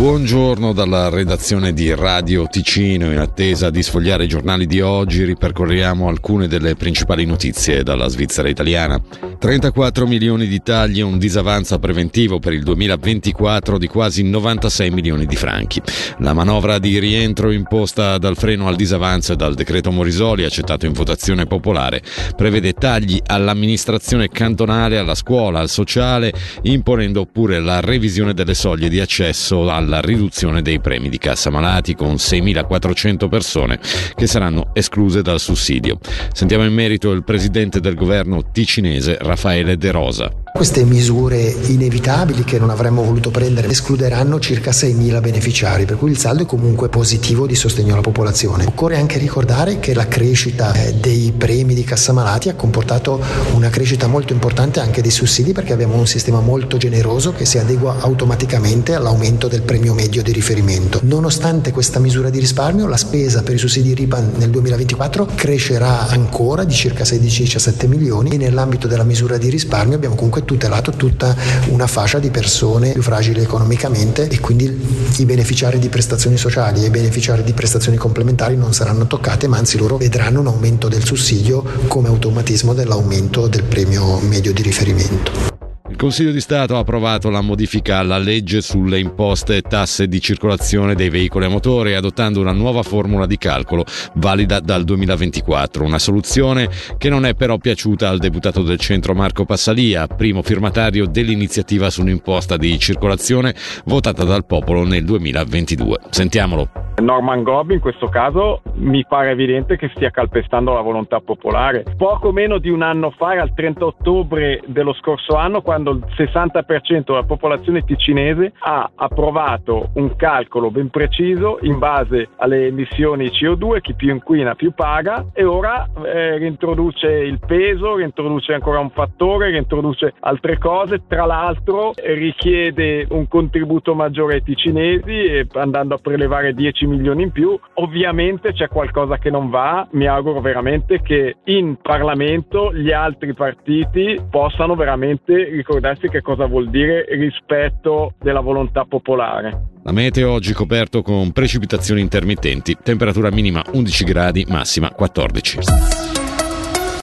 Buongiorno dalla redazione di Radio Ticino. In attesa di sfogliare i giornali di oggi, ripercorriamo alcune delle principali notizie dalla Svizzera italiana. 34 milioni di tagli e un disavanzo preventivo per il 2024 di quasi 96 milioni di franchi. La manovra di rientro imposta dal freno al disavanzo e dal decreto Morisoli, accettato in votazione popolare, prevede tagli all'amministrazione cantonale, alla scuola, al sociale, imponendo pure la revisione delle soglie di accesso alla riduzione dei premi di cassa malati con 6.400 persone che saranno escluse dal sussidio. Sentiamo in merito il presidente del governo ticinese Raffaele De Rosa. Queste misure inevitabili che non avremmo voluto prendere escluderanno circa 6.000 beneficiari, per cui il saldo è comunque positivo di sostegno alla popolazione. Occorre anche ricordare che la crescita eh, dei premi di cassa malati ha comportato una crescita molto importante anche dei sussidi perché abbiamo un sistema molto generoso che si adegua automaticamente all'aumento del premio medio di riferimento. Nonostante questa misura di risparmio, la spesa per i sussidi RIPAN nel 2024 crescerà ancora di circa 16-17 milioni e nell'ambito della misura di risparmio abbiamo comunque tutelato tutta una fascia di persone più fragili economicamente e quindi i beneficiari di prestazioni sociali e i beneficiari di prestazioni complementari non saranno toccati, ma anzi loro vedranno un aumento del sussidio come automatismo dell'aumento del premio medio di riferimento. Consiglio di Stato ha approvato la modifica alla legge sulle imposte e tasse di circolazione dei veicoli a motore, adottando una nuova formula di calcolo valida dal 2024. Una soluzione che non è però piaciuta al deputato del centro Marco Passalia, primo firmatario dell'iniziativa sull'imposta di circolazione votata dal popolo nel 2022. Sentiamolo. Norman Gobbi in questo caso mi pare evidente che stia calpestando la volontà popolare. Poco meno di un anno fa, al 30 ottobre dello scorso anno, quando il 60% della popolazione ticinese ha approvato un calcolo ben preciso in base alle emissioni CO2, chi più inquina più paga, e ora eh, reintroduce il peso, reintroduce ancora un fattore, reintroduce altre cose, tra l'altro richiede un contributo maggiore ai ticinesi andando a prelevare 10 milioni in più. Ovviamente c'è qualcosa che non va, mi auguro veramente che in Parlamento gli altri partiti possano veramente ricordarsi che cosa vuol dire rispetto della volontà popolare. La meteo oggi coperto con precipitazioni intermittenti, temperatura minima 11 gradi, massima 14.